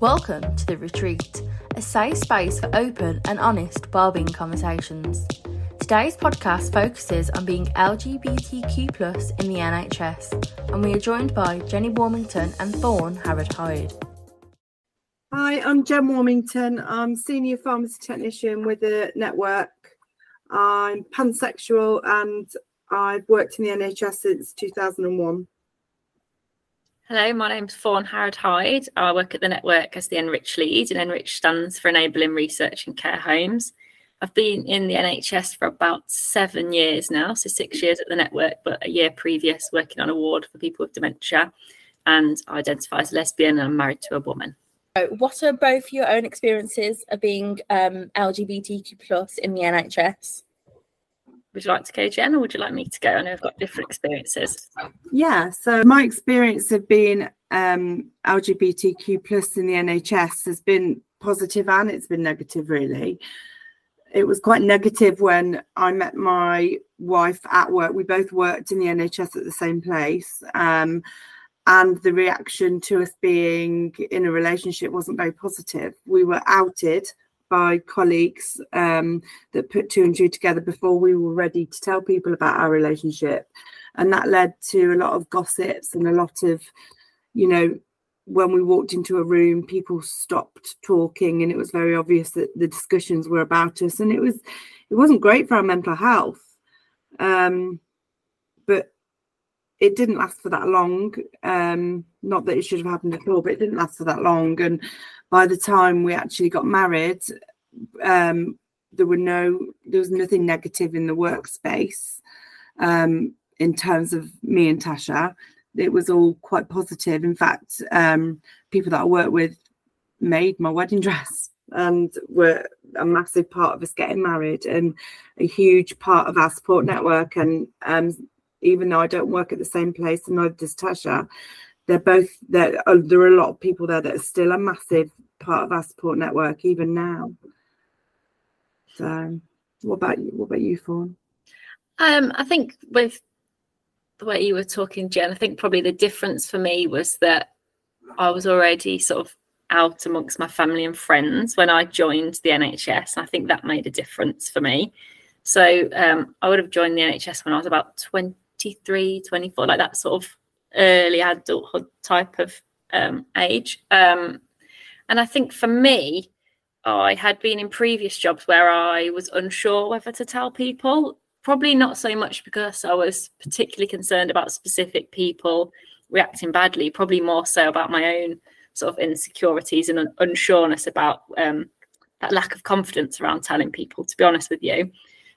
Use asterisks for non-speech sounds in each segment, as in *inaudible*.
Welcome to The Retreat, a safe space for open and honest wellbeing conversations. Today's podcast focuses on being LGBTQ in the NHS, and we are joined by Jenny Warmington and Fawn Harrad Hyde. Hi, I'm Jen Warmington. I'm senior pharmacy technician with the network. I'm pansexual and I've worked in the NHS since 2001. Hello, my name's Fawn Harrad Hyde. I work at the network as the Enrich lead, and Enrich stands for Enabling Research in Care Homes. I've been in the NHS for about seven years now, so six years at the network, but a year previous working on a ward for people with dementia. And I identify as lesbian and I'm married to a woman. What are both your own experiences of being um, LGBTQ plus in the NHS? Would you like to go, Jen, or would you like me to go? I know I've got different experiences. Yeah, so my experience of being um, LGBTQ plus in the NHS has been positive and it's been negative, really. It was quite negative when I met my wife at work. We both worked in the NHS at the same place. Um, and the reaction to us being in a relationship wasn't very positive. We were outed by colleagues um, that put two and two together before we were ready to tell people about our relationship. And that led to a lot of gossips and a lot of, you know, when we walked into a room, people stopped talking, and it was very obvious that the discussions were about us, and it was, it wasn't great for our mental health. Um, but it didn't last for that long. Um, not that it should have happened at all, but it didn't last for that long. And by the time we actually got married, um, there were no there was nothing negative in the workspace um, in terms of me and Tasha. It was all quite positive. In fact, um, people that I work with made my wedding *laughs* dress and were a massive part of us getting married and a huge part of our support network. And um, even though I don't work at the same place, and neither does Tasha, they're both there. Uh, there are a lot of people there that are still a massive part of our support network even now. So, what about you? What about you, Fawn? Um, I think with the way you were talking, Jen, I think probably the difference for me was that I was already sort of out amongst my family and friends when I joined the NHS. I think that made a difference for me. So um, I would have joined the NHS when I was about 23, 24, like that sort of early adulthood type of um, age. Um, and I think for me, I had been in previous jobs where I was unsure whether to tell people. Probably not so much because I was particularly concerned about specific people reacting badly, probably more so about my own sort of insecurities and un- unsureness about um, that lack of confidence around telling people, to be honest with you.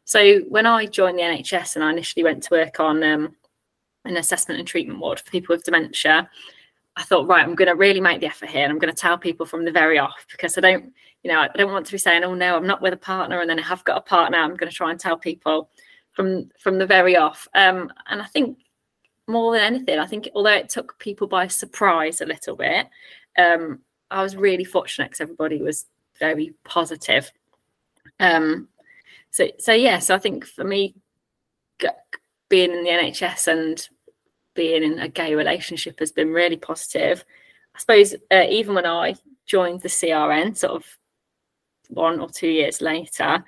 So when I joined the NHS and I initially went to work on um, an assessment and treatment ward for people with dementia, I thought, right, I'm going to really make the effort here, and I'm going to tell people from the very off because I don't, you know, I don't want to be saying, oh no, I'm not with a partner, and then I have got a partner. I'm going to try and tell people from from the very off. Um, and I think more than anything, I think although it took people by surprise a little bit, um, I was really fortunate because everybody was very positive. Um, so so yeah, so I think for me, being in the NHS and being in a gay relationship has been really positive. I suppose uh, even when I joined the CRN, sort of one or two years later,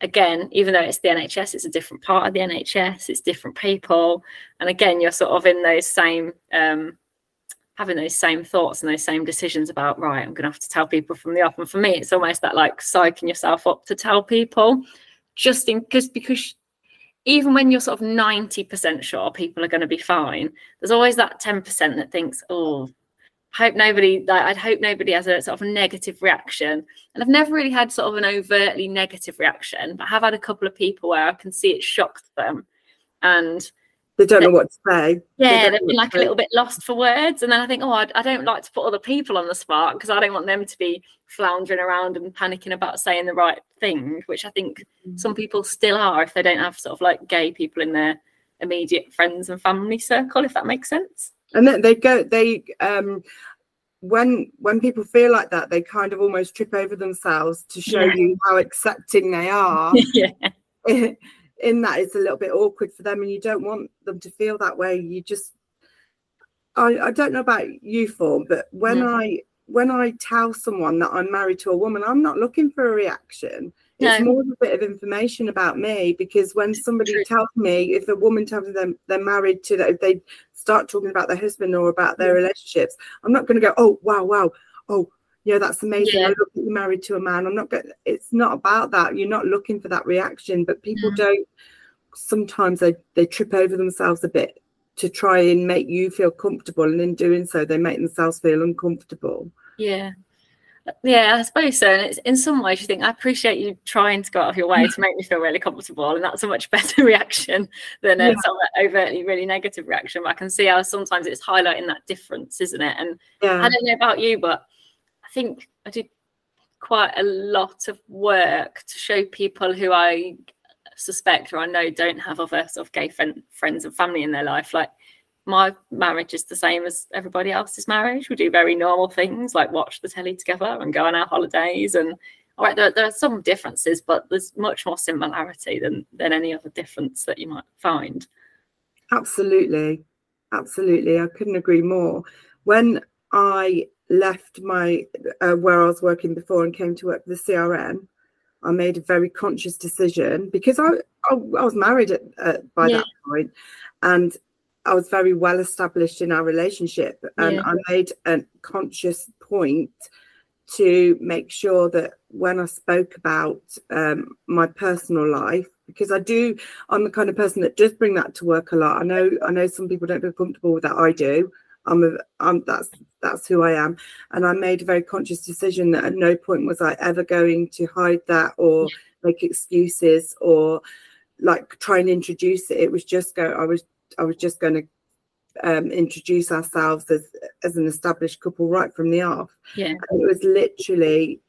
again, even though it's the NHS, it's a different part of the NHS, it's different people, and again, you're sort of in those same um, having those same thoughts and those same decisions about right, I'm going to have to tell people from the off. And for me, it's almost that like psyching yourself up to tell people, just in because because even when you're sort of 90% sure people are going to be fine, there's always that 10% that thinks, oh, I hope nobody I'd hope nobody has a sort of negative reaction. And I've never really had sort of an overtly negative reaction, but I have had a couple of people where I can see it shocked them. And they don't know what to say. Yeah, they been like a little bit lost for words. And then I think, oh, I, I don't like to put other people on the spot because I don't want them to be floundering around and panicking about saying the right thing, which I think mm-hmm. some people still are if they don't have sort of like gay people in their immediate friends and family circle, if that makes sense. And then they go, they, um, when when people feel like that, they kind of almost trip over themselves to show yeah. you how accepting they are. *laughs* yeah. *laughs* in that it's a little bit awkward for them and you don't want them to feel that way you just i, I don't know about you Fawn but when mm. i when I tell someone that I'm married to a woman, I'm not looking for a reaction. It's No. more of a bit of information about me because when somebody True. tells me, if a woman tells me them they're married to that, if they start talking about their husband or about their Yeah. relationships, I'm not going to go, oh wow, wow, oh yeah, that's amazing. Yeah. I look at you married to a man. I'm not going. It's not about that. You're not looking for that reaction, but people Mm. don't. Sometimes they they trip over themselves a bit to try and make you feel comfortable, and in doing so, they make themselves feel uncomfortable. Yeah. Yeah, I suppose so. And it's in some ways you think, I appreciate you trying to go out of your way to make me feel really comfortable. And that's a much *laughs* better reaction than a Yeah. sort of overtly really negative reaction. But I can see how sometimes it's highlighting that difference, isn't it? And Yeah. I don't know about you, but I think I did quite a lot of work to show people who I suspect or I know don't have other sort of gay friend, friends and family in their life. Like my marriage is the same as everybody else's marriage. We do very normal things like watch the telly together and go on our holidays. And all right, there, there are some differences, but there's much more similarity than than any other difference that you might find. Absolutely. Absolutely. I couldn't agree more. When I left my uh, where I was working before and came to work for the CRN, I made a very conscious decision because I I, I was married at, uh, by Yeah. that point and I was very well established in our relationship and Yeah. I made a conscious point to make sure that when I spoke about um, my personal life because I do I'm the kind of person that does bring that to work a lot. I know I know some people don't feel comfortable with that. I do. I'm a I'm that's that's who I am. And I made a very conscious decision that at no point was I ever going to hide that or make excuses or like try and introduce it. It was just go I was I was just going to um, introduce ourselves as as an established couple right from the off. Yeah. And it was literally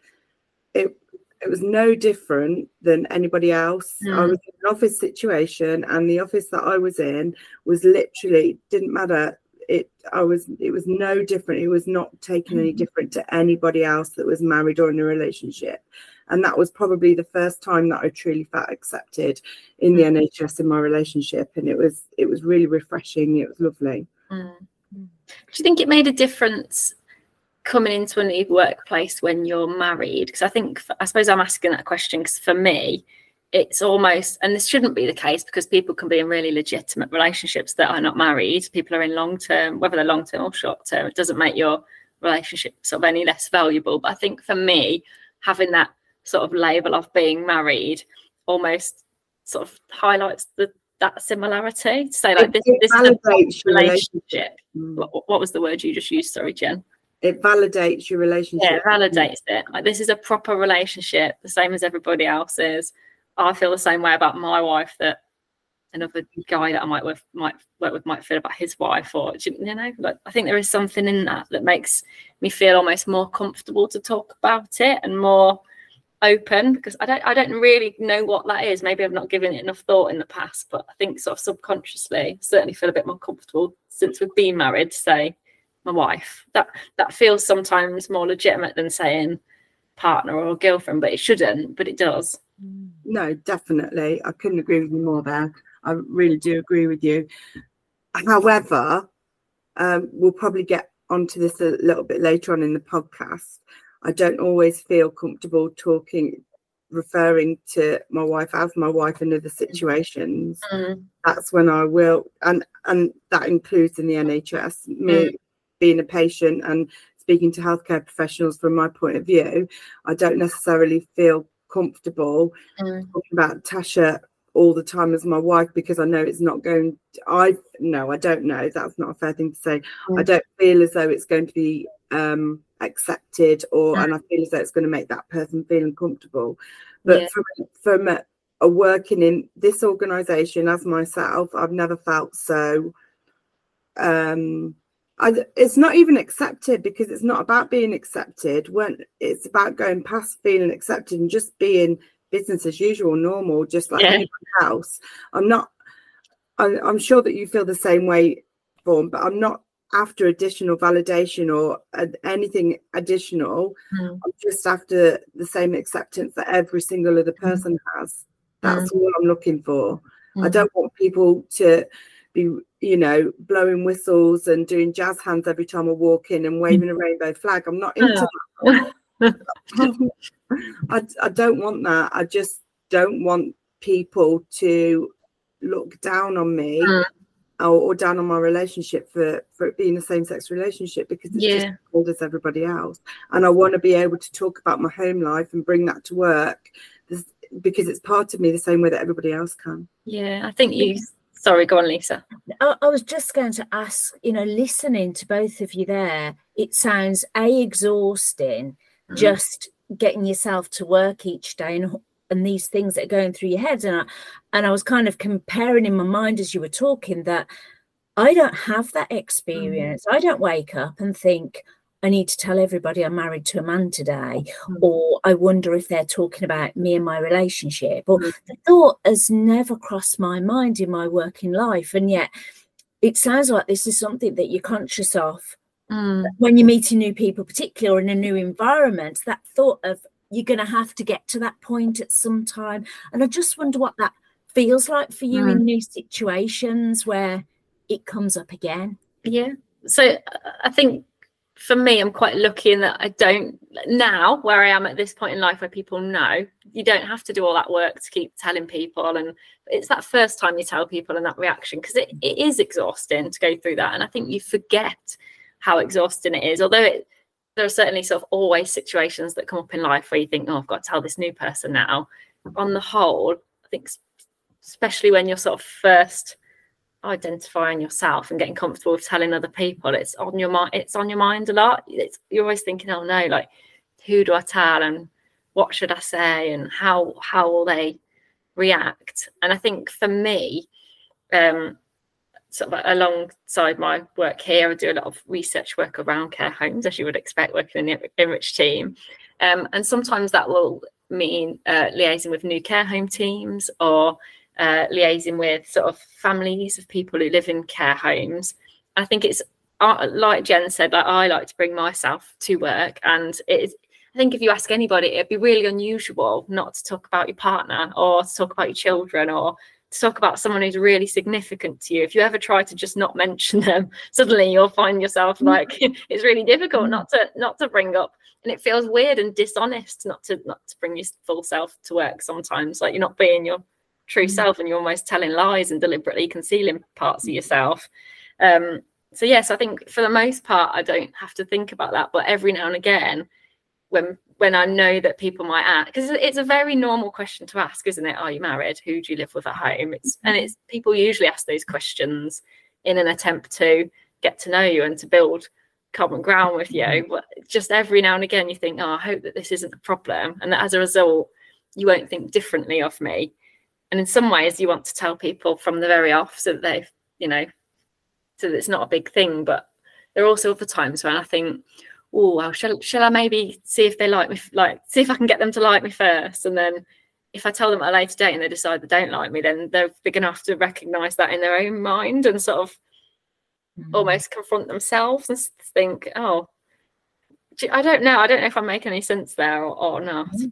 it it was no different than anybody else. I Mm. was in an office situation and the office that I was in was literally didn't matter. It I was it was no different. It was not taken any Mhm. different to anybody else that was married or in a relationship. And that was probably the first time that I truly felt accepted in the NHS in my relationship. And it was it was really refreshing. It was lovely. Mm. Do you think it made a difference coming into a new workplace when you're married? Because I think, I suppose I'm asking that question because for me, it's almost, and this shouldn't be the case because people can be in really legitimate relationships that are not married. People are in long term, whether they're long term or short term, it doesn't make your relationship sort of any less valuable. But I think for me, having that sort of label of being married almost sort of highlights the that similarity to say like It- this, it this is a validates relationship. Mm. What, what was the word you just used? Sorry, Jen. It validates your relationship. Yeah, it validates it. Like this is a proper relationship, the same as everybody else's. I feel the same way about my wife that another guy that I might work might work with might feel about his wife, or you know, like I think there is something in that that makes me feel almost more comfortable to talk about it and more open because I don't I don't really know what that is. Maybe I've not given it enough thought in the past, but I think sort of subconsciously certainly feel a bit more comfortable since we've been married say my wife. That that feels sometimes more legitimate than saying partner or girlfriend, but it shouldn't, but it does. No, definitely. I couldn't agree with you more there. I really do agree with you. However, um, we'll probably get onto this a little bit later on in the podcast. I don't always feel comfortable talking, referring to my wife as my wife in other situations. That's when I will, and and that includes in the NHS. Me Mm. being a patient and speaking to healthcare professionals from my point of view, I don't necessarily feel comfortable Mm. talking about Tasha all the time as my wife because I know it's not going. I no, I don't know. That's not a fair thing to say. I Mm. don't feel as though it's going to be um, accepted, or Mm. and I feel as though it's going to make that person feel uncomfortable. But Yeah. from from a, a working in this organisation as myself, I've never felt so. Um, I, it's not even accepted because it's not about being accepted. When it's about going past feeling accepted and just being business as usual, normal, just like Yeah. anyone else. I'm not. I, I'm sure that you feel the same way, Fawn, but I'm not after additional validation or uh, anything additional. Mm. I'm just after the same acceptance that every single other person has. That's all I'm looking for. I Mm. don't want people to be, you know, blowing whistles and doing jazz hands every time I walk in and waving a rainbow flag. I'm not into that. I, I don't want that. I just don't want people to look down on me Mm. or, or down on my relationship for for it being a same-sex relationship because it's just Yeah. as old as everybody else and i want to be able to talk about my home life and bring that to work because it's part of me the same way that everybody else can Yeah, I think you. Sorry, go on, Lisa. I, I was just going to ask, you know, listening to both of you there, it sounds a exhausting Mhm. just getting yourself to work each day and and these things that are going through your head. And I and I was kind of comparing in my mind as you were talking that I don't have that experience. I don't wake up and think I need to tell everybody I'm married to a man today, Mm. or I wonder if they're talking about me and my relationship, or Mm. the thought has never crossed my mind in my working life. And yet it sounds like this is something that you're conscious of Mm. when you're meeting new people, particularly or in a new environment, that thought of you're going to have to get to that point at some time. And I just wonder what that feels like for you in new situations where it comes up again. Yeah. So uh, I think for me, I'm quite lucky in that I don't now where I am at this point in life where people know you don't have to do all that work to keep telling people. And it's that first time you tell people and that reaction because it, it is exhausting to go through that. And I think you forget how exhausting it is. Although it, there are certainly sort of always situations that come up in life where you think, oh, I've got to tell this new person now. On the whole, I think especially when you're sort of first identifying yourself and getting comfortable with telling other people it's on your mind it's on your mind a lot. It's you're always thinking oh no like who do i tell and what should i say and how how will they react? And i think for me um sort of alongside my work here i do a lot of research work around care homes as you would expect working in the enrich team. Um, and sometimes that will mean uh, liaising with new care home teams or uh, liaising with sort of families of people who live in care homes. I think it's uh, like Jen said, like I like to bring myself to work, and it is. I think if you ask anybody, it'd be really unusual not to talk about your partner or to talk about your children or to talk about someone who's really significant to you. If you ever try to just not mention them, *laughs* suddenly you'll find yourself like *laughs* it's really difficult not to not to bring up, and it feels weird and dishonest not to not to bring your full self to work. Sometimes, like you're not being your true mm. self and you're almost telling lies and deliberately concealing parts of mm. yourself. Um so yes i think for the most part i don't have to think about that but every now and again when when i know that people might ask because it's a very normal question to ask isn't it? Are you married? Who do you live with at home? It's and mm-hmm. it's people usually ask those questions in an attempt to get to know you and to build common ground with you. Mm-hmm. But just every now and again you think oh i hope that this isn't a problem and that as a result you won't think differently of me and in some ways you want to tell people from the very off so that they've you know so that it's not a big thing. But there are also other times when i think oh well shall, shall i maybe see if they like me like see if i can get them to like me first? And then if i tell them at a later date and they decide they don't like me then they're, they're going to have to recognize that in their own mind and sort of mm. almost confront themselves and think oh i don't know. I don't know if i make any sense there or, or not mm.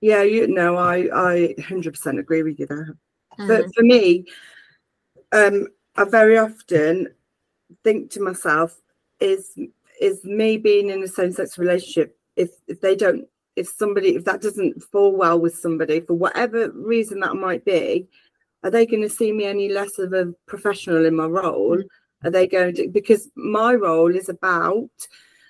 Yeah you know i i 100% agree with you there. Mm. but for me um i very often think to myself is is me being in a same-sex relationship if if they don't if somebody if that doesn't fall well with somebody for whatever reason that might be are they going to see me any less of a professional in my role? Are they going to because my role is about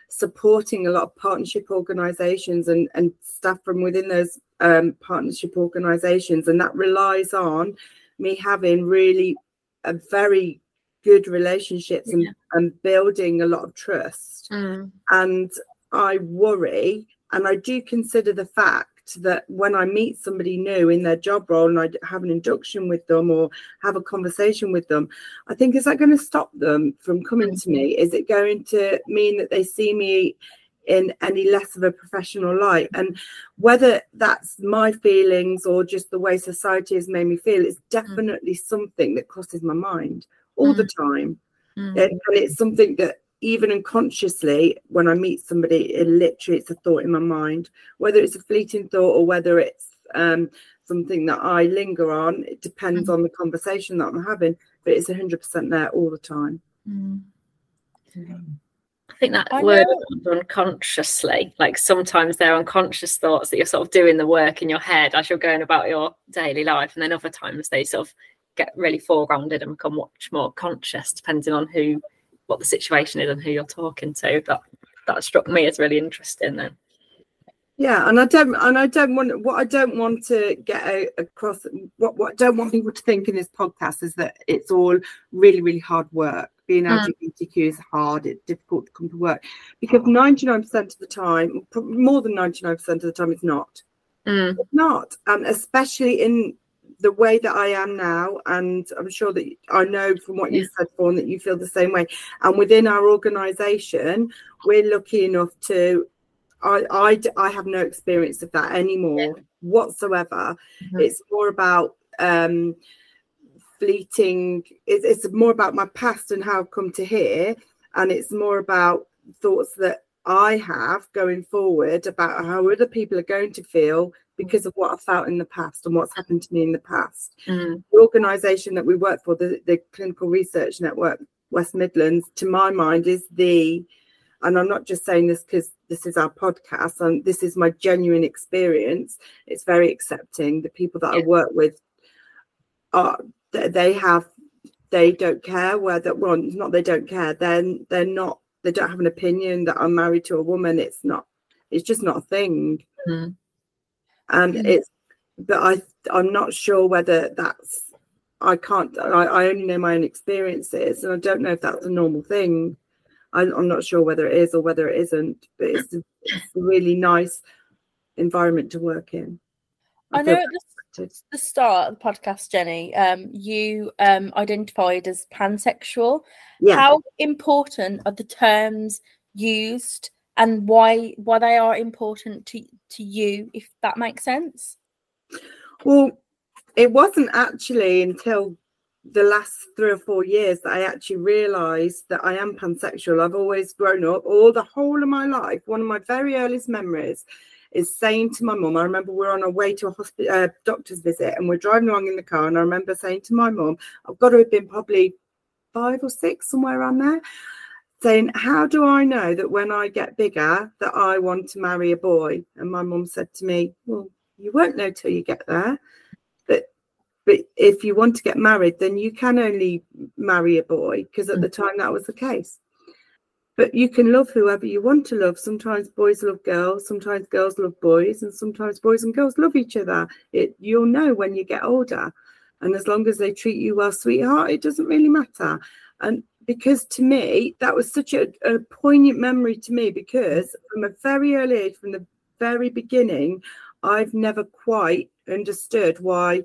supporting a lot of partnership organizations and, and staff from within those um, partnership organizations. And that relies on me having really a very good relationships and, and building a lot of trust. Mm. and i worry and i do consider the fact that when i meet somebody new in their job role and I have an induction with them or have a conversation with them i think is that going to stop them from coming to me? Is it going to mean that they see me in any less of a professional light? And whether that's my feelings or just the way society has made me feel it's definitely something that crosses my mind all the time. Mm. and, and it's something that even unconsciously when i meet somebody it literally it's a thought in my mind whether it's a fleeting thought or whether it's um, something that I linger on. It depends Mm-hmm. on the conversation that I'm having, but it's 100% there all the time. Mm. I think that I word unconsciously, like sometimes they're unconscious thoughts that you're sort of doing the work in your head as you're going about your daily life, and then other times they sort of get really foregrounded and become much more conscious, depending on who, what the situation is, and who you're talking to. That that struck me as really interesting. Then, Yeah, and I don't, and I don't want what I don't want to get across. What what I don't want people to think in this podcast is that it's all really really hard work. Being Mm. LGBTQ is hard. It's difficult to come to work because ninety nine percent of the time, more than ninety nine percent of the time, it's not. Mm, It's not, and especially in the way that I am now, and I'm sure that I know from what you said, Fawn, that you feel the same way. And within our organisation, we're lucky enough to. I, I, I have no experience of that anymore whatsoever. Mhm. It's more about um, fleeting. It's, it's more about my past and how I've come to here, and it's more about thoughts that I have going forward about how other people are going to feel because of what I felt in the past and what's happened to me in the past. mm, The organisation that we work for, the, the Clinical Research Network West Midlands, to my mind, is the, and I'm not just saying this because this is our podcast, and this is my genuine experience. It's very accepting. The people that I work with are they they have they don't care whether well not they don't care then they're not they don't have an opinion that i'm married to a woman it's not it's just not a thing mm. And Mm. it's but i i'm not sure whether that's i can't I, I only know my own experiences and i don't know if that's a normal thing I, i'm not sure whether it is or whether it isn't but it's a, it's a really nice environment to work in I feel know at the, the start of the podcast, Jenny, um, you um, identified as pansexual. yeah How important are the terms used and why why they are important to to you, if that makes sense? Well, it wasn't actually until the last three or four years that I actually realised that I am pansexual. I've always grown up, all the whole of my life. One of my very earliest memories is saying to my mum, I remember we are on our way to a hospital uh, doctor's visit and we're driving along in the car, and I remember saying to my mum, I've got to have been probably five or six, somewhere around there, saying, How do I know that when I get bigger that I want to marry a boy? And my mum said to me, Well, you won't know till you get there. But but if you want to get married, then you can only marry a boy because at the mm-hmm. time that was the case. But you can love whoever you want to love. Sometimes boys love girls, sometimes girls love boys, and sometimes boys and girls love each other. It you'll know when you get older. And as long as they treat you well, sweetheart, it doesn't really matter. And because to me, that was such a, a poignant memory to me because from a very early age, from the very beginning, I've never quite understood why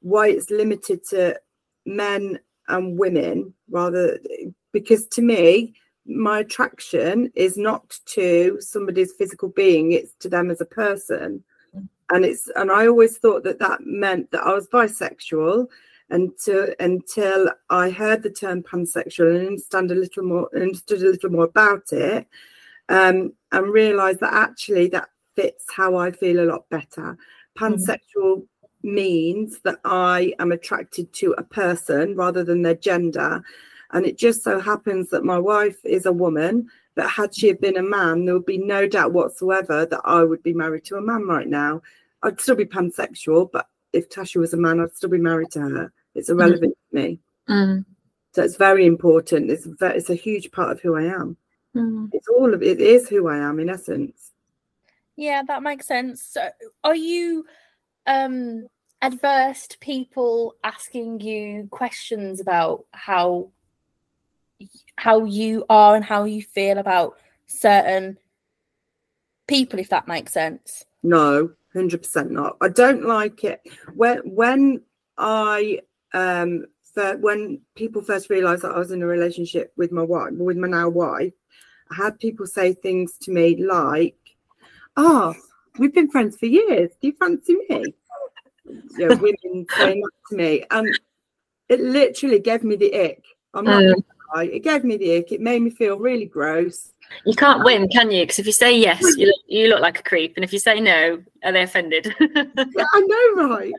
why it's limited to men and women rather because to me my attraction is not to somebody's physical being it's to them as a person. Mm. And it's and i always thought that that meant that i was bisexual until until i heard the term pansexual and understand a little more understood a little more about it um, and realized that actually that fits how i feel a lot better pansexual means that I am attracted to a person rather than their gender. And it just so happens that my wife is a woman, but had she been a man, there would be no doubt whatsoever that I would be married to a man right now. I'd still be pansexual, but if Tasha was a man, I'd still be married to her. It's irrelevant to me. Mm, So it's very important. It's a, it's a huge part of who I am. mm. It's all of it is who I am in essence. Yeah, that makes sense. So are you um adverse to people asking you questions about how how you are and how you feel about certain people if that makes sense No, hundred percent not. I don't like it when when I um fir- when people first realised that I was in a relationship with my wife, with my now wife. I had people say things to me like, "Oh, we've been friends for years. Do you fancy me?" yeah, *laughs* women saying that to me, and it literally gave me the ick. I'm not gonna lie, it gave me the ick. It made me feel really gross. You can't win, can you? Because if you say yes, you look, you look like a creep, and if you say no, are they offended? *laughs* yeah, I know, right?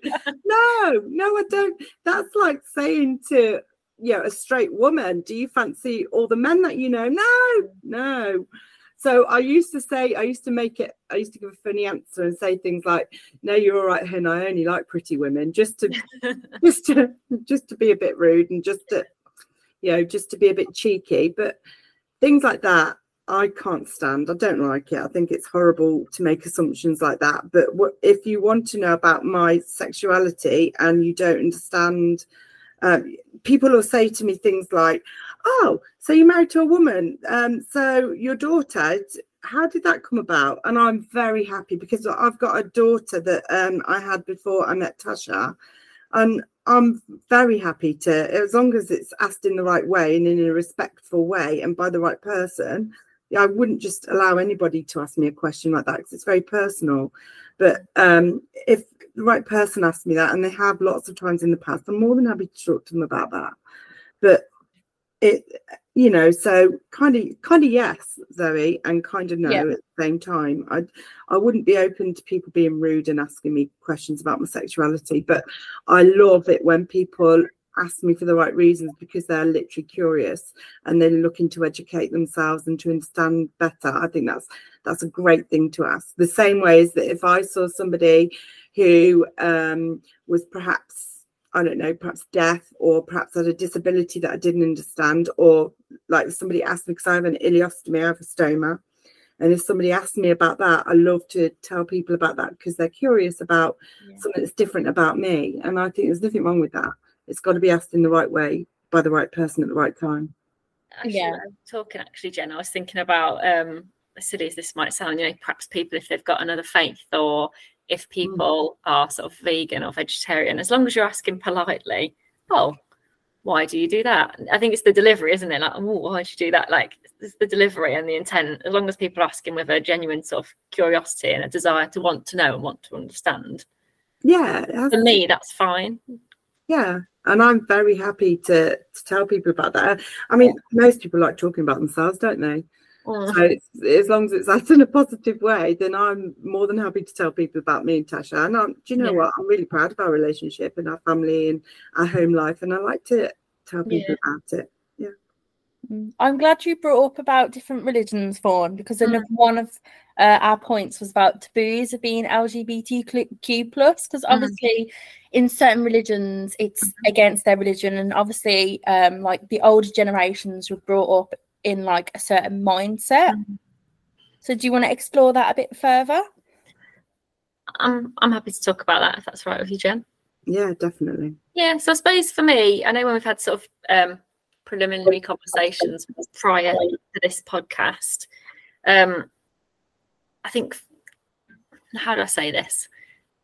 No, no, I don't. That's like saying to you know a straight woman, "Do you fancy all the men that you know?" No, no. So I used to say, I used to make it, I used to give a funny answer and say things like, "No, you're all right, hen. I only like pretty women," just to, *laughs* just to, just to be a bit rude and just to, you know, just to be a bit cheeky. But things like that, I can't stand. I don't like it. I think it's horrible to make assumptions like that. But what, if you want to know about my sexuality and you don't understand, um, people will say to me things like, "Oh, so you're married to a woman? Um, so your daughter? How did that come about?" And I'm very happy because I've got a daughter that um, I had before I met Tasha, and I'm very happy to, as long as it's asked in the right way and in a respectful way and by the right person. Yeah, I wouldn't just allow anybody to ask me a question like that because it's very personal. But um, if the right person asks me that, and they have lots of times in the past, I'm more than happy to talk to them about that. But it, you know, so kind of, kind of yes, Zoe, and kind of no yeah. at the same time. I, I wouldn't be open to people being rude and asking me questions about my sexuality, but I love it when people ask me for the right reasons because they're literally curious and they're looking to educate themselves and to understand better. I think that's that's a great thing to ask. The same way is that if I saw somebody who um, was perhaps I don't know, perhaps deaf or perhaps had a disability that I didn't understand, or like somebody asked me because I have an ileostomy, I have a stoma. And if somebody asks me about that, I love to tell people about that because they're curious about yeah. something that's different about me. And I think there's nothing wrong with that. It's got to be asked in the right way by the right person at the right time. Actually, yeah. talking actually, Jen, I was thinking about um as silly as this might sound, you know, perhaps people if they've got another faith or if mm. people mm. are sort of vegan or vegetarian, as long as you're asking politely, oh, why do you do that? I think it's the delivery, isn't it? Like, oh, why did you do that? Like, it's the delivery and the intent. As long as people are asking with a genuine sort of curiosity and a desire to want to know and want to understand. Yeah. For me, that's fine. Yeah. And I'm very happy to, to tell people about that. I mean, most people like talking about themselves, don't they? Mm. So as long as it's *laughs* asked in a positive way, then I'm more than happy to tell people about me and Tasha. And I'm, do you know yeah. what? I'm really proud of our relationship and our family and our home life, and I like to tell people yeah. about it. Yeah. Mm. I'm glad you brought up about different religions, Fawn, because mm. one of uh, our points was about taboos of being LGBTQ plus. Because mm. obviously, mm. in certain religions, it's mm-hmm. against their religion, and obviously, um, like the older generations were brought up in like a certain mindset. Mm-hmm. So do you want to explore that a bit further? I'm I'm happy to talk about that if that's right with you, Jen. Yeah, definitely. Yeah, so I suppose for me, I know when we've had sort of um, preliminary conversations prior to this podcast, um, I think how do I say this?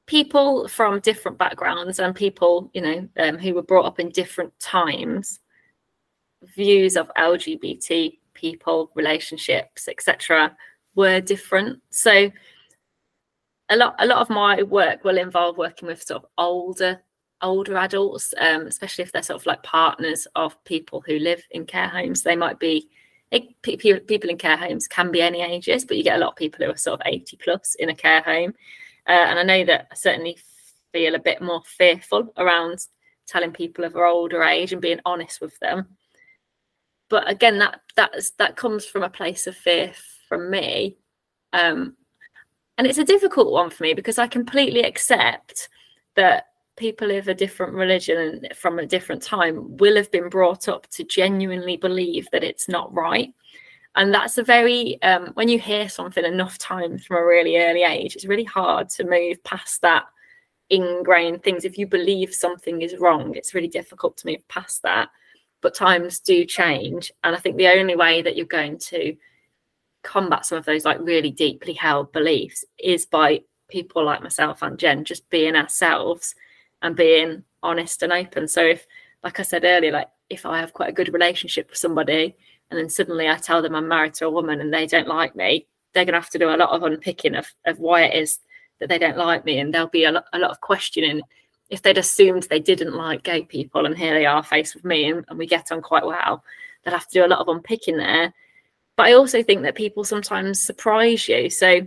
People from different backgrounds and people, you know, um, who were brought up in different times views of LGBT people, relationships, etc., were different. So a lot a lot of my work will involve working with sort of older older adults, um, especially if they're sort of like partners of people who live in care homes. They might be people in care homes can be any ages, but you get a lot of people who are sort of 80 plus in a care home. Uh, and I know that I certainly feel a bit more fearful around telling people of our older age and being honest with them but again that that's that comes from a place of fear from me um and it's a difficult one for me because i completely accept that people of a different religion from a different time will have been brought up to genuinely believe that it's not right. And that's a very um, when you hear something enough times from a really early age it's really hard to move past that ingrained things. If you believe something is wrong it's really difficult to move past that. But times do change. And i think the only way that you're going to combat some of those like really deeply held beliefs is by people like myself and jen just being ourselves and being honest and open so if like i said earlier like if i have quite a good relationship with somebody and then suddenly i tell them i'm married to a woman and they don't like me they're going to have to do a lot of unpicking of, of why it is that they don't like me and there'll be a lot, a lot of questioning if they'd assumed they didn't like gay people and here they are faced with me and, and we get on quite well, they'll have to do a lot of unpicking there. but I also think that people sometimes surprise you. So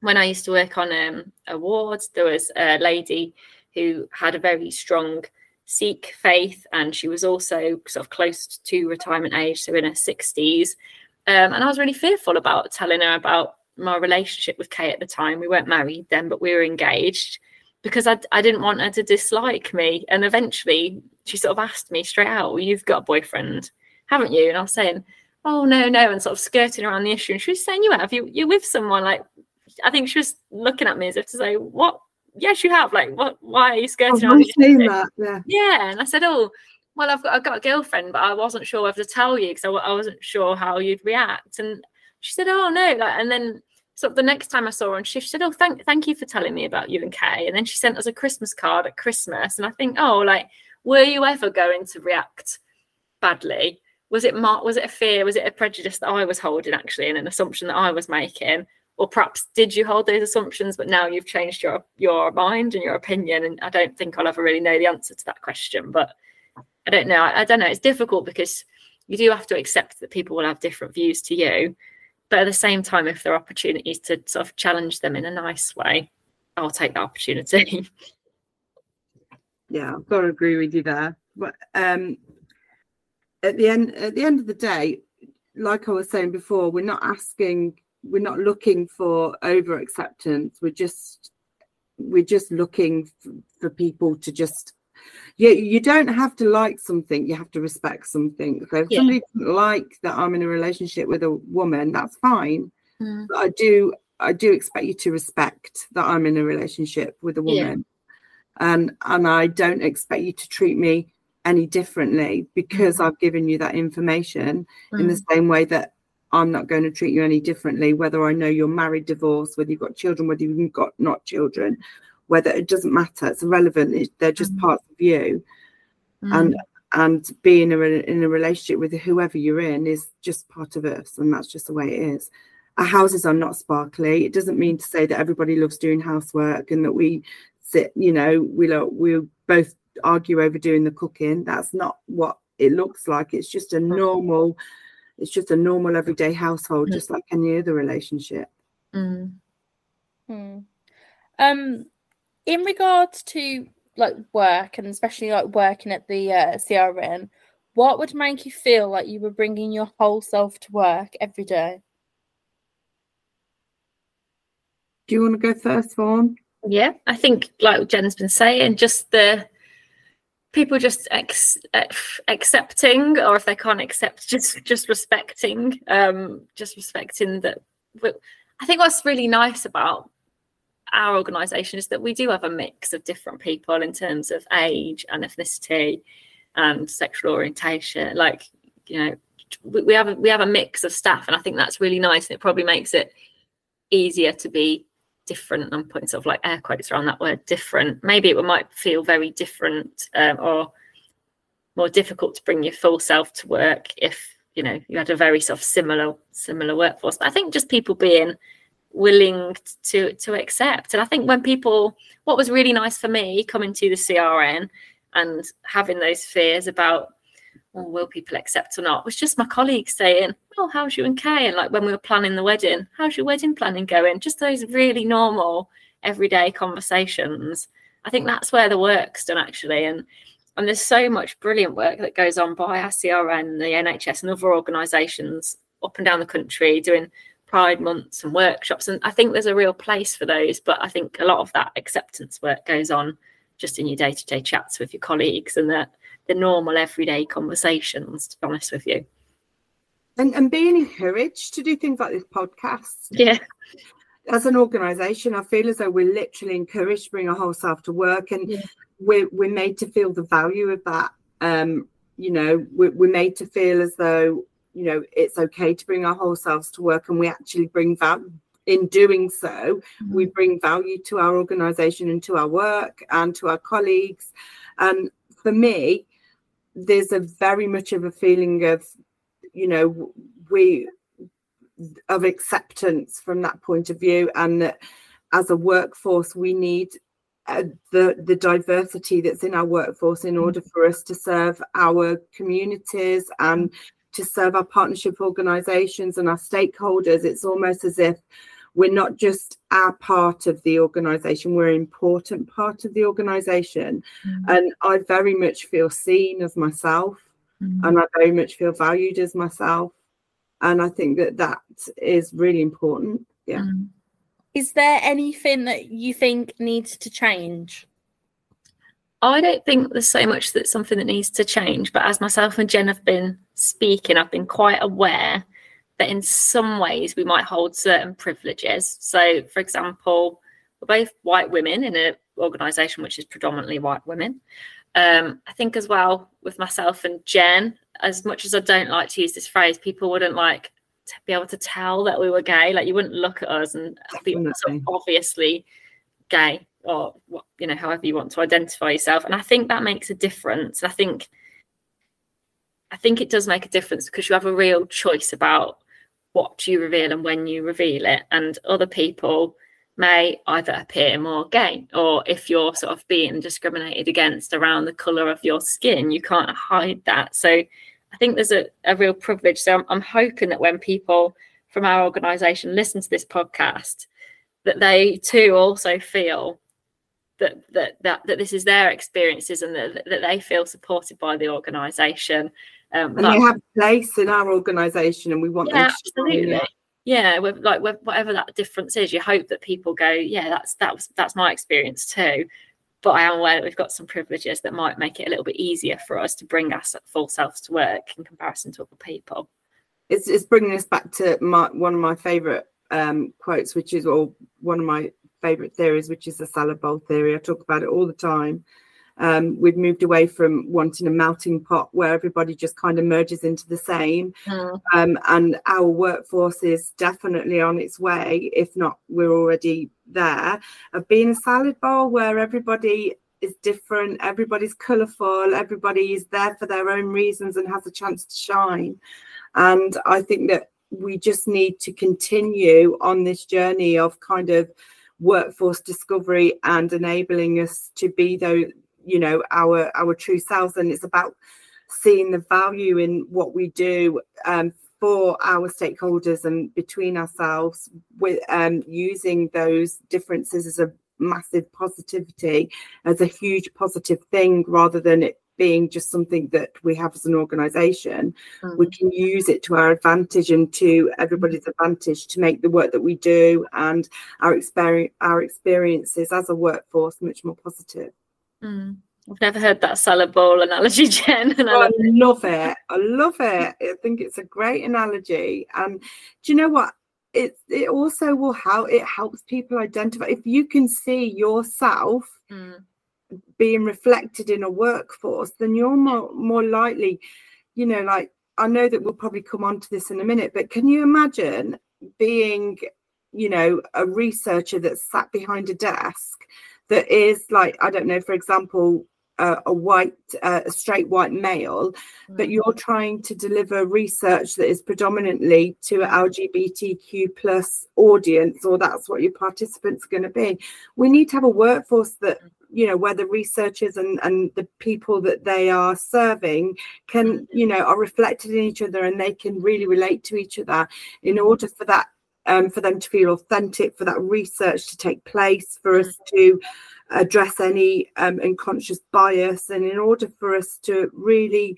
when I used to work on um, awards, there was a lady who had a very strong Sikh faith, and she was also sort of close to retirement age, so in her 60s. Um, and I was really fearful about telling her about my relationship with Kay at the time. We weren't married then, but we were engaged because I, I didn't want her to dislike me. And eventually she sort of asked me straight out, well, You've got a boyfriend, haven't you? And I was saying, Oh, no, no. And sort of skirting around the issue. And she was saying, You have, you, you're with someone. Like, I think she was looking at me as if to say, What? Yes, you have. Like, what? Why are you skirting around? That, yeah. yeah. And I said, Oh, well, I've got, I've got a girlfriend, but I wasn't sure whether to tell you because I, I wasn't sure how you'd react. And she said, Oh, no. Like, and then so the next time I saw her shift, she said, "Oh, thank thank you for telling me about you and Kay." And then she sent us a Christmas card at Christmas, and I think, oh, like, were you ever going to react badly? Was it mar- was it a fear? Was it a prejudice that I was holding actually, and an assumption that I was making? Or perhaps did you hold those assumptions, but now you've changed your your mind and your opinion? And I don't think I'll ever really know the answer to that question. But I don't know. I, I don't know. It's difficult because you do have to accept that people will have different views to you but at the same time, if there are opportunities to sort of challenge them in a nice way, I'll take that opportunity. *laughs* yeah, I've got to agree with you there. But um, at the end, at the end of the day, like I was saying before, we're not asking, we're not looking for over acceptance. We're just, we're just looking for, for people to just you, you don't have to like something you have to respect something so if yeah. somebody doesn't like that i'm in a relationship with a woman that's fine mm. but i do i do expect you to respect that i'm in a relationship with a woman yeah. and and i don't expect you to treat me any differently because mm. i've given you that information mm. in the mm. same way that I'm not going to treat you any differently, whether I know you're married, divorced, whether you've got children, whether you've got not children whether it doesn't matter it's irrelevant they're just mm. parts of you mm. and and being in a, in a relationship with whoever you're in is just part of us and that's just the way it is our houses are not sparkly it doesn't mean to say that everybody loves doing housework and that we sit you know we lo- we both argue over doing the cooking that's not what it looks like it's just a normal it's just a normal everyday household just like any other relationship mm. Mm. um in regards to like work and especially like working at the uh, CRN, what would make you feel like you were bringing your whole self to work every day? Do you want to go first, Fawn? Yeah, I think like Jen's been saying, just the people just ex- accepting, or if they can't accept, *laughs* just just respecting, um, just respecting that. I think what's really nice about our organisation is that we do have a mix of different people in terms of age and ethnicity and sexual orientation. Like, you know, we, we have a, we have a mix of staff, and I think that's really nice. And it probably makes it easier to be different. I'm putting sort of like air quotes around that word different. Maybe it might feel very different um, or more difficult to bring your full self to work if you know you had a very sort of similar similar workforce. But I think just people being willing to to accept. And I think when people, what was really nice for me coming to the CRN and having those fears about, well, will people accept or not, was just my colleagues saying, "Oh, how's you and Kay?" And like when we were planning the wedding, "How's your wedding planning going?" Just those really normal, everyday conversations. I think that's where the work's done actually, and and there's so much brilliant work that goes on by our CRN, the NHS, and other organisations up and down the country doing pride months and workshops and i think there's a real place for those but i think a lot of that acceptance work goes on just in your day-to-day chats with your colleagues and the, the normal everyday conversations to be honest with you. And, and being encouraged to do things like this podcast. Yeah. As an organization i feel as though we're literally encouraged to bring our whole self to work and yeah. we're, we're made to feel the value of that. Um you know we're, we're made to feel as though you know it's okay to bring our whole selves to work and we actually bring value in doing so mm-hmm. we bring value to our organization and to our work and to our colleagues. And for me there's a very much of a feeling of you know we of acceptance from that point of view and that as a workforce we need uh, the the diversity that's in our workforce in mm-hmm. order for us to serve our communities and to serve our partnership organisations and our stakeholders. It's almost as if we're not just our part of the organisation; we're an important part of the organisation, mm-hmm. and I very much feel seen as myself, mm-hmm. and I very much feel valued as myself, and I think that that is really important. Yeah. Mm-hmm. Is there anything that you think needs to change? I don't think there's so much that's something that needs to change, but as myself and Jen have been speaking, I've been quite aware that in some ways we might hold certain privileges. So, for example, we're both white women in an organisation which is predominantly white women. Um, I think as well with myself and Jen, as much as I don't like to use this phrase, people wouldn't like to be able to tell that we were gay. Like you wouldn't look at us and be sort of obviously gay or you know however you want to identify yourself. And I think that makes a difference. I think I think it does make a difference because you have a real choice about what you reveal and when you reveal it. And other people may either appear more gay or if you're sort of being discriminated against around the colour of your skin, you can't hide that. So I think there's a, a real privilege. So I'm, I'm hoping that when people from our organisation listen to this podcast, that they too also feel that that that, that this is their experiences and that, that they feel supported by the organisation. Um, and like, they have a place in our organisation, and we want yeah, them absolutely. Yeah, with, like with whatever that difference is, you hope that people go, yeah, that's that was that's my experience too but I am aware that we've got some privileges that might make it a little bit easier for us to bring our full selves to work in comparison to other people. It's, it's bringing us back to my, one of my favourite um, quotes, which is, or one of my favourite theories, which is the salad bowl theory. I talk about it all the time. Um, we've moved away from wanting a melting pot where everybody just kind of merges into the same. Mm. Um, and our workforce is definitely on its way, if not, we're already there, of being a salad bowl where everybody is different, everybody's colourful, everybody is there for their own reasons and has a chance to shine. And I think that we just need to continue on this journey of kind of workforce discovery and enabling us to be those you know our our true selves and it's about seeing the value in what we do um, for our stakeholders and between ourselves with um, using those differences as a massive positivity as a huge positive thing rather than it being just something that we have as an organization mm. we can use it to our advantage and to everybody's advantage to make the work that we do and our experience our experiences as a workforce much more positive Mm. I've never heard that salad bowl analogy, *laughs* Jen. And oh, I, love, I love it. I love it. I think it's a great analogy. And do you know what? It it also will help. It helps people identify if you can see yourself mm. being reflected in a workforce, then you're more more likely. You know, like I know that we'll probably come on to this in a minute, but can you imagine being, you know, a researcher that's sat behind a desk that is like I don't know, for example, uh, a white, uh, a straight white male, mm-hmm. but you're trying to deliver research that is predominantly to an LGBTQ plus audience, or that's what your participants are going to be. We need to have a workforce that you know where the researchers and and the people that they are serving can you know are reflected in each other and they can really relate to each other in order for that um, for them to feel authentic, for that research to take place, for us to address any um, unconscious bias. And in order for us to really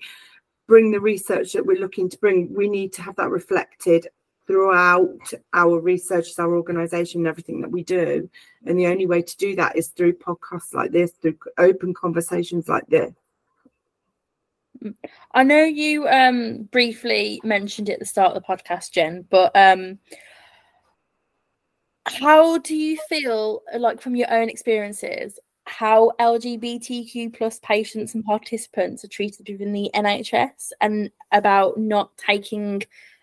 bring the research that we're looking to bring, we need to have that reflected throughout our research our organization and everything that we do. And the only way to do that is through podcasts like this, through open conversations like this. I know you um, briefly mentioned it at the start of the podcast, Jen, but um, how do you feel like from your own experiences how lgbtq plus patients and participants are treated within the nhs and about not taking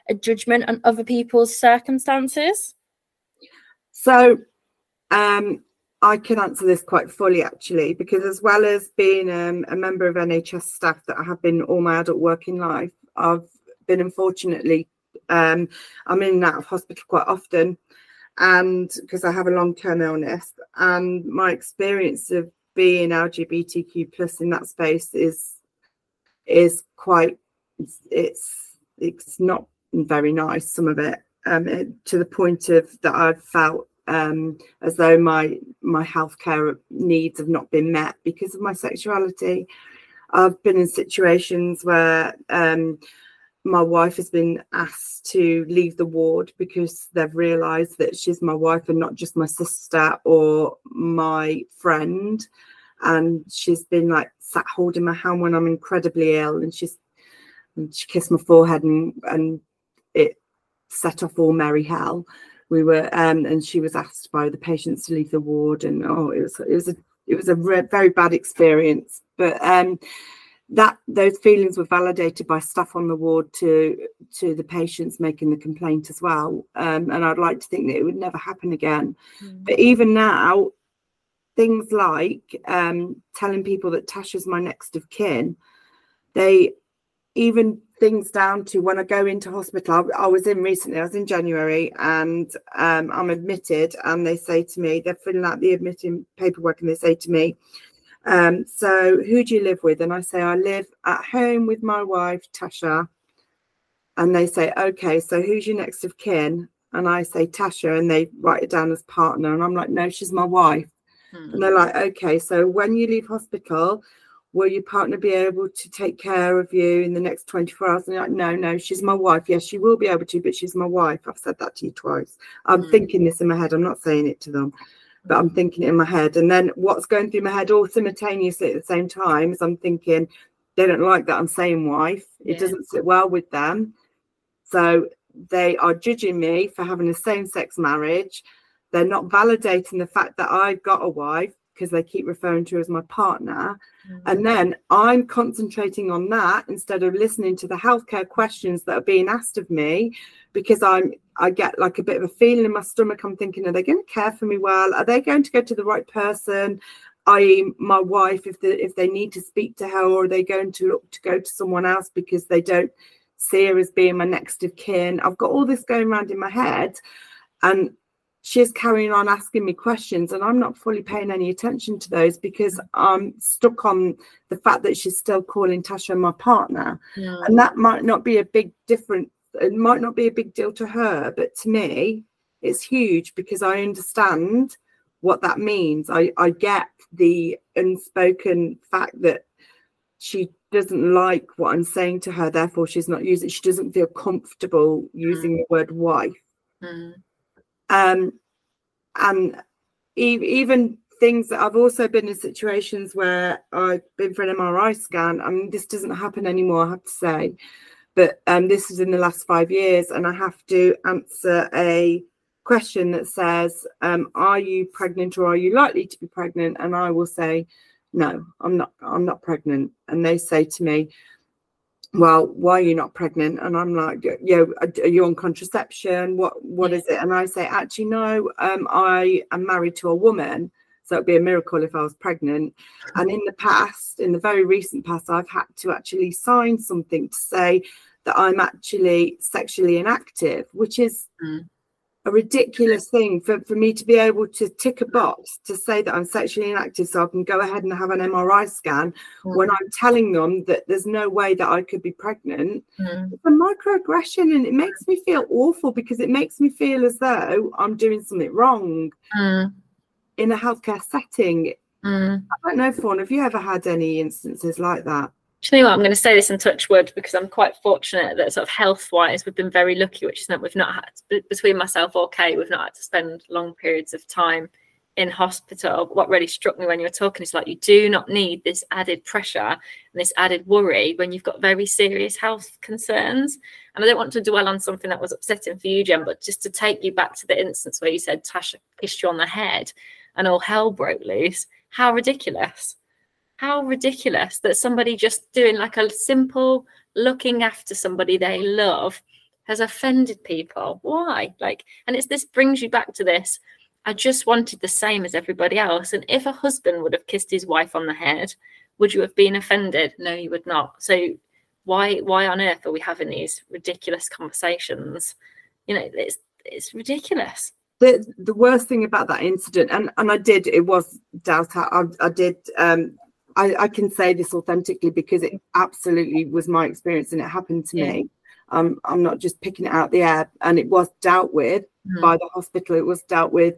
a judgment on other people's circumstances? So um, i can answer this quite fully actually because as well as being um, a member of nhs staff that i have been all my adult working life i've been unfortunately um, i'm in and out of hospital quite often and because I have a long term illness, and my experience of being LGBTQ plus in that space is is quite it's, it's not very nice. Some of it, um, it, to the point of that I've felt um, as though my my healthcare needs have not been met because of my sexuality. I've been in situations where um, my wife has been asked to leave the ward because they've realised that she's my wife and not just my sister or my friend. And she's been like sat holding my hand when I'm incredibly ill, and she's and she kissed my forehead and and it set off all merry hell. We were um, and she was asked by the patients to leave the ward, and oh, it was it was a it was a re- very bad experience. But um, that those feelings were validated by staff on the ward to to the patients making the complaint as well um, and i'd like to think that it would never happen again mm. but even now things like um, telling people that tasha's my next of kin they even things down to when i go into hospital i, I was in recently i was in january and um, i'm admitted and they say to me they're filling out the admitting paperwork and they say to me um, so who do you live with? And I say, I live at home with my wife, Tasha. And they say, okay, so who's your next of kin? And I say, Tasha, and they write it down as partner. And I'm like, no, she's my wife. Hmm. And they're like, okay, so when you leave hospital, will your partner be able to take care of you in the next 24 hours? And you're like, no, no, she's my wife. Yes, she will be able to, but she's my wife. I've said that to you twice. I'm hmm. thinking this in my head. I'm not saying it to them but I'm thinking it in my head. And then what's going through my head all simultaneously at the same time is I'm thinking, they don't like that I'm saying wife. It yeah. doesn't sit well with them. So they are judging me for having a same sex marriage. They're not validating the fact that I've got a wife because they keep referring to her as my partner. Mm-hmm. And then I'm concentrating on that instead of listening to the healthcare questions that are being asked of me because I'm I get like a bit of a feeling in my stomach. I'm thinking, are they going to care for me well? Are they going to go to the right person? I.e., my wife, if the if they need to speak to her, or are they going to look to go to someone else because they don't see her as being my next of kin? I've got all this going around in my head, and she's carrying on asking me questions, and I'm not fully paying any attention to those because I'm stuck on the fact that she's still calling Tasha my partner, yeah. and that might not be a big difference it might not be a big deal to her, but to me, it's huge because I understand what that means. I, I get the unspoken fact that she doesn't like what I'm saying to her, therefore she's not using she doesn't feel comfortable using mm. the word wife. Mm. Um and e- even things that I've also been in situations where I've been for an MRI scan. I mean, this doesn't happen anymore, I have to say but um, this is in the last five years, and I have to answer a question that says, um, "Are you pregnant or are you likely to be pregnant?" And I will say, "No, I'm not. I'm not pregnant." And they say to me, "Well, why are you not pregnant?" And I'm like, "Yeah, are you on contraception? What What is it?" And I say, "Actually, no. Um, I am married to a woman." So it'd be a miracle if I was pregnant. And in the past, in the very recent past, I've had to actually sign something to say that I'm actually sexually inactive, which is mm. a ridiculous thing for, for me to be able to tick a box to say that I'm sexually inactive so I can go ahead and have an MRI scan mm. when I'm telling them that there's no way that I could be pregnant. Mm. It's a microaggression and it makes me feel awful because it makes me feel as though I'm doing something wrong mm. in a healthcare setting. Mm. I don't know, Fawn, have you ever had any instances like that? Do you know what? I'm going to say this in touch wood because I'm quite fortunate that sort of health wise we've been very lucky, which is that we've not had between myself or Kate, we've not had to spend long periods of time in hospital. What really struck me when you were talking is like you do not need this added pressure and this added worry when you've got very serious health concerns. And I don't want to dwell on something that was upsetting for you, Jen, but just to take you back to the instance where you said Tasha kissed you on the head and all hell broke loose. How ridiculous how ridiculous that somebody just doing like a simple looking after somebody they love has offended people. Why? Like, and it's this brings you back to this. I just wanted the same as everybody else. And if a husband would have kissed his wife on the head, would you have been offended? No, you would not. So why why on earth are we having these ridiculous conversations? You know, it's it's ridiculous. The the worst thing about that incident, and and I did, it was doubt. I, I did um I, I, can say this authentically because it absolutely was my experience and it happened to yeah. me. Um, I'm not just picking it out the air. And it was dealt with mm. by the hospital. It was dealt with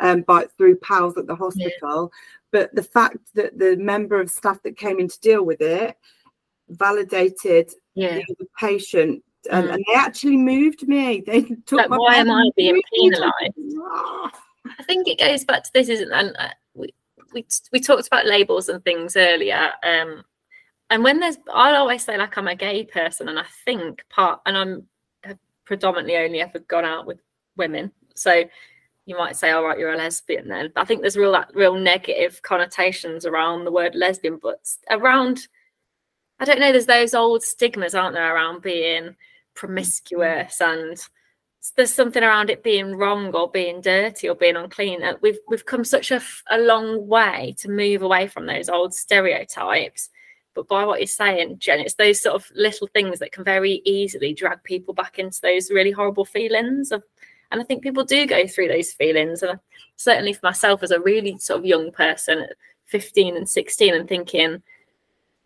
um, by through PALS at the hospital. Yeah. But the fact that the member of staff that came in to deal with it validated yeah. the patient and, mm. and, they actually moved me. *laughs* They took like, why am I being penalised? *laughs* I think it goes back to this, isn't and uh, we, we talked about labels and things earlier. Um, and when there's, I'll always say like I'm a gay person, and I think part, and I'm predominantly only ever gone out with women, so you might say, "All right, you're a lesbian." Then but I think there's real like, real negative connotations around the word lesbian, but around I don't know. There's those old stigmas, aren't there, around being promiscuous and there's something around it being wrong or being dirty or being unclean. Uh, we've we've come such a, a long way to move away from those old stereotypes. But by what you're saying, Jen, it's those sort of little things that can very easily drag people back into those really horrible feelings of. And I think people do go through those feelings. And certainly for myself as a really sort of young person at 15 and 16 and thinking,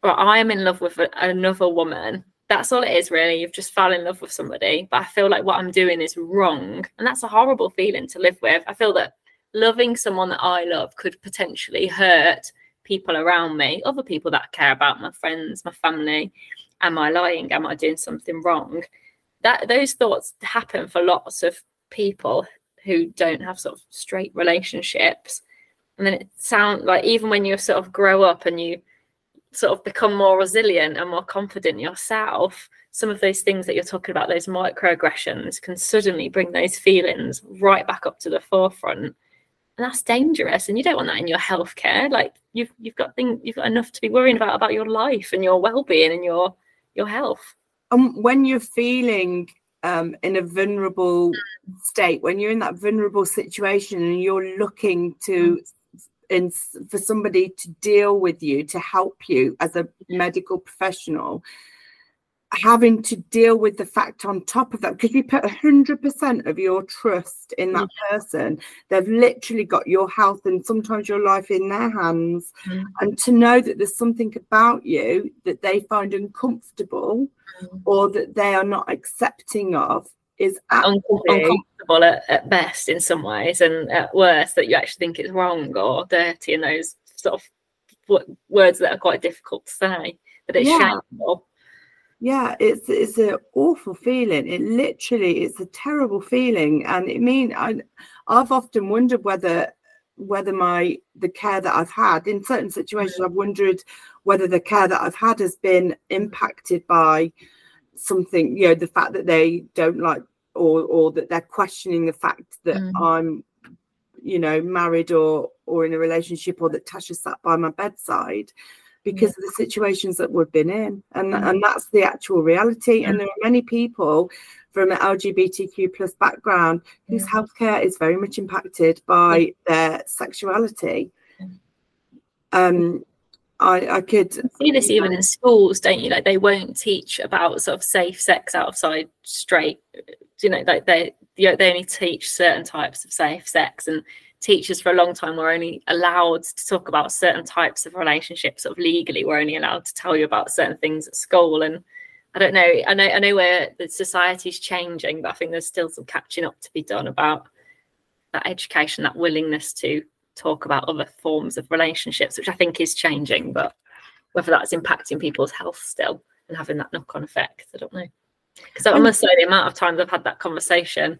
well, I am in love with another woman that's all it is really. You've just fallen in love with somebody but i feel like what i'm doing is wrong. And that's a horrible feeling to live with. I feel that loving someone that i love could potentially hurt people around me other people that I care about my friends my family. Am i lying? Am i doing something wrong? That those thoughts happen for lots of people who don't have sort of straight relationships. And then it sounds like even when you sort of grow up and you sort of become more resilient and more confident yourself, some of those things that you're talking about, those microaggressions, can suddenly bring those feelings right back up to the forefront. And that's dangerous. And you don't want that in your healthcare. Like you've you've got things you've got enough to be worrying about about your life and your well-being and your your health. Um when you're feeling um, in a vulnerable state, when you're in that vulnerable situation and you're looking to mm and for somebody to deal with you to help you as a medical professional having to deal with the fact on top of that because you put 100% of your trust in that mm. person they've literally got your health and sometimes your life in their hands mm. and to know that there's something about you that they find uncomfortable mm. or that they are not accepting of is uncomfortable at, at, best in some ways, and at worst that you actually think it's wrong or dirty, and those sort of w- words that are quite difficult to say. That it's yeah. shameful. Yeah, it's it's an awful feeling. It literally it's a terrible feeling, and it mean I I've often wondered whether whether my the care that I've had in certain situations. I've wondered whether the care that I've had has been impacted by something you know the fact that they don't like or or that they're questioning the fact that mm. i'm you know married or or in a relationship or that tasha sat by my bedside because yeah. of the situations that we've been in and mm. and that's the actual reality and there are many people from an lgbtq plus background whose yeah. healthcare is very much impacted by their sexuality um I, I could see this even in schools, don't you? Like they won't teach about sort of safe sex outside straight. You know, like they you know, they only teach certain types of safe sex, and teachers for a long time were only allowed to talk about certain types of relationships. Sort of legally, were only allowed to tell you about certain things at school. And I don't know. I know. I know where the society's changing, but I think there's still some catching up to be done about that education, that willingness to talk about other forms of relationships, which I think is changing, but whether that's impacting people's health still and having that knock on effect, I don't know. Because I must say, the amount of times I've had that conversation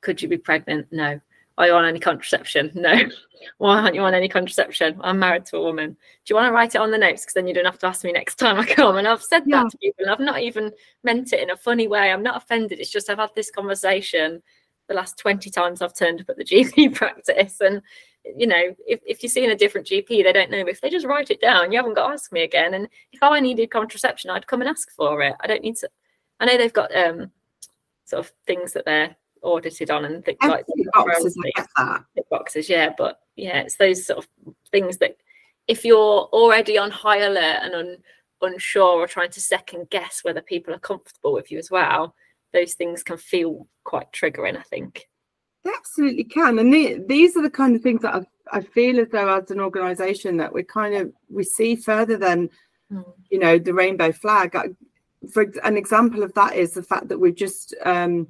could you be pregnant? No. Are you on any contraception? *laughs* No. Why aren't you on any contraception? I'm married to a woman. Do you want to write it on the notes? Because then you don't have to ask me next time I come. And I've said yeah. that to people. And I've not even meant it in a funny way. I'm not offended. It's just I've had this conversation the last 20 times I've turned up at the GP *laughs* practice. And you know, if, if you're seeing a different GP, they don't know. If they just write it down, you haven't got to ask me again. And if I needed contraception, I'd come and ask for it. I don't need to. I know they've got um sort of things that they're audited on and things like boxes, boxes, yeah. But yeah, it's those sort of things that if you're already on high alert and un, unsure or trying to second guess whether people are comfortable with you as well, those things can feel quite triggering. I think. They absolutely can, and the, these are the kind of things that I, I feel as though, as an organisation, that we kind of we see further than mm. you know the rainbow flag. I, for an example of that is the fact that we've just um,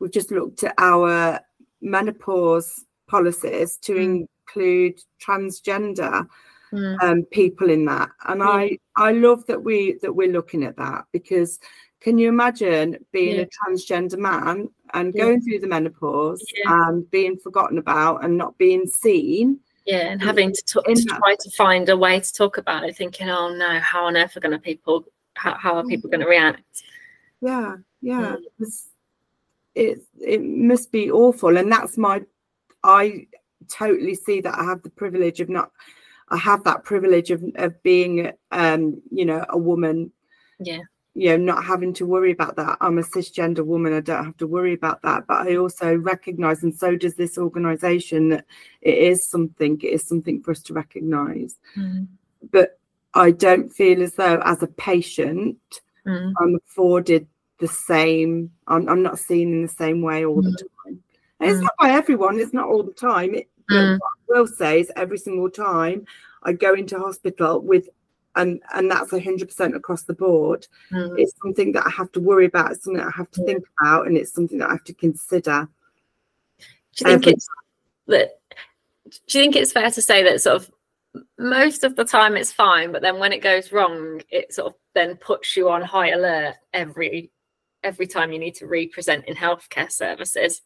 we've just looked at our menopause policies to mm. include transgender mm. um, people in that, and yeah. I I love that we that we're looking at that because can you imagine being yeah. a transgender man and yeah. going through the menopause and being forgotten about and not being seen? Yeah, and having to, talk, to try to find a way to talk about it, thinking, "Oh no, how on earth are going to people? How, how are people going to react?" Yeah, yeah, mm. it it must be awful, and that's my. I totally see that I have the privilege of not. I have that privilege of of being, um, you know, a woman. Yeah you know not having to worry about that. I'm a cisgender woman i don't have to worry about that. But i also recognize and so does this organization that it is something it is something for us to recognize. Mm. but i don't feel as though as a patient mm. i'm afforded the same I'm, I'm, not seen in the same way all mm. the time. And it's not by everyone it's not all the time. It, what i will say is every single time i go into hospital with and and that's 100% across the board. Mm. it's something that i have to worry about it's something i have to think about and it's something that i have to consider. Do you think it's that do you think it's fair to say that sort of most of the time it's fine but then when it goes wrong it sort of then puts you on high alert every every time you need to represent in healthcare services?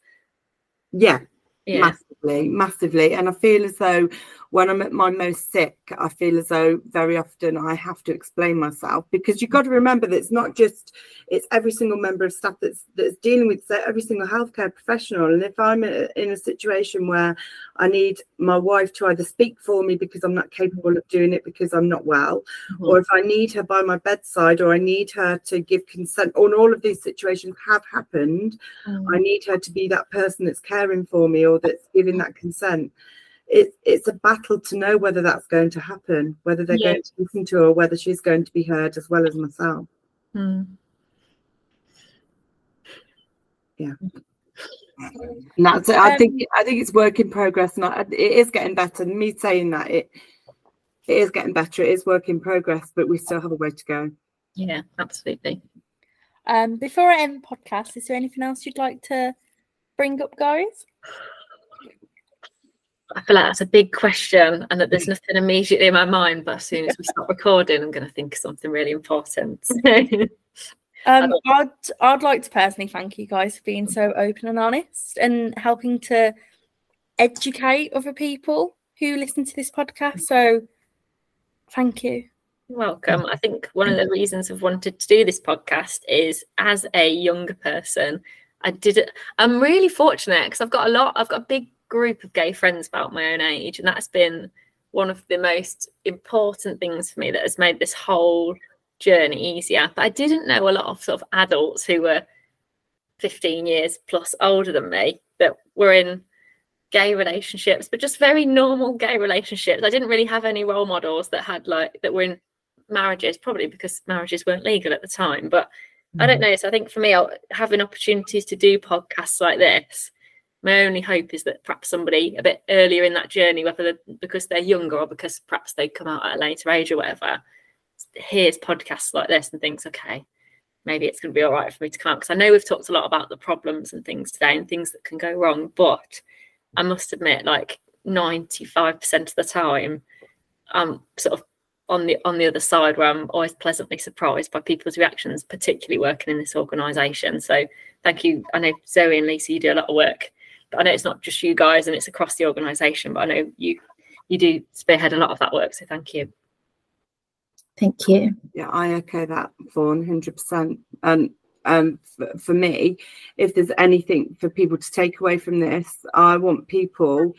Yeah, yeah. massively massively. And i feel as though when I'm at my most sick, I feel as though very often I have to explain myself because you've got to remember that it's not just it's every single member of staff that's that's dealing with every single healthcare professional. And if I'm in a situation where I need my wife to either speak for me because I'm not capable of doing it because I'm not well, mm-hmm. or if I need her by my bedside, or I need her to give consent, or all of these situations have happened, mm-hmm. I need her to be that person that's caring for me or that's giving that consent it, it's a battle to know whether that's going to happen, whether they're yeah. going to listen to her, whether she's going to be heard as well as myself. Mm. Yeah. And that's it. I um, think I think it's work in progress. Not it is getting better. Me saying that it it is getting better. It is work in progress, but we still have a way to go. Yeah, absolutely. Um, before I end the podcast, is there anything else you'd like to bring up, guys? I feel like that's a big question and that there's mm. nothing immediately in my mind, but as soon as we start recording, I'm going to think of something really important. *laughs* um, I'd, I'd like to personally thank you guys for being so open and honest and helping to educate other people who listen to this podcast. So thank you. welcome. I think one of the reasons I've wanted to do this podcast is as a younger person, I did it. I'm really fortunate because I've got a lot, I've got a big group of gay friends about my own age, and that's been one of the most important things for me that has made this whole journey easier. But I didn't know a lot of sort of adults who were 15 years plus older than me that were in gay relationships, but just very normal gay relationships. I didn't really have any role models that had like that were in marriages, probably because marriages weren't legal at the time. But mm-hmm. I don't mm-hmm. know. So I think for me, having opportunities to do podcasts like this my only hope is that perhaps somebody a bit earlier in that journey, whether because they're younger or because perhaps they come out at a later age or whatever, hears podcasts like this and thinks, okay, maybe it's going to be all right for me to come out. Because I know we've talked a lot about the problems and things today and things that can go wrong, but I must admit, like 95% of the time, I'm sort of on the on the other side where I'm always pleasantly surprised by people's reactions, particularly working in this organisation. So thank you. I know Zoe and Lisa, you do a lot of work I know it's not just you guys and it's across the organisation, but I know you you do spearhead a lot of that work. So thank you. Thank you. Yeah, I echo that, Fawn, hundred percent. And um, for, for me, if there's anything for people to take away from this, I want people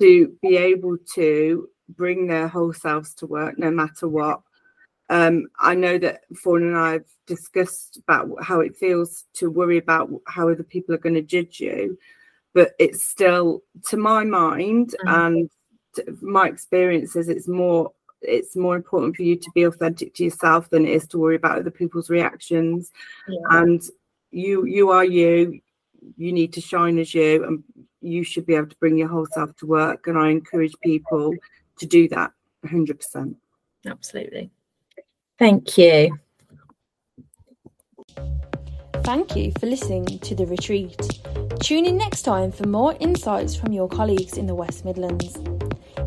to be able to bring their whole selves to work, no matter what. Um, I know that Fawn and I have discussed about how it feels to worry about how other people are going to judge you but it's still to my mind mm-hmm. and my experiences it's more it's more important for you to be authentic to yourself than it is to worry about other people's reactions. Yeah. and you you are you. You need to shine as you and you should be able to bring your whole self to work and i encourage people to do that 100% absolutely. Thank you thank you for listening to The Retreat. Tune in next time for more insights from your colleagues in the West Midlands.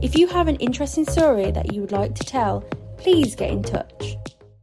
If you have an interesting story that you would like to tell, please get in touch.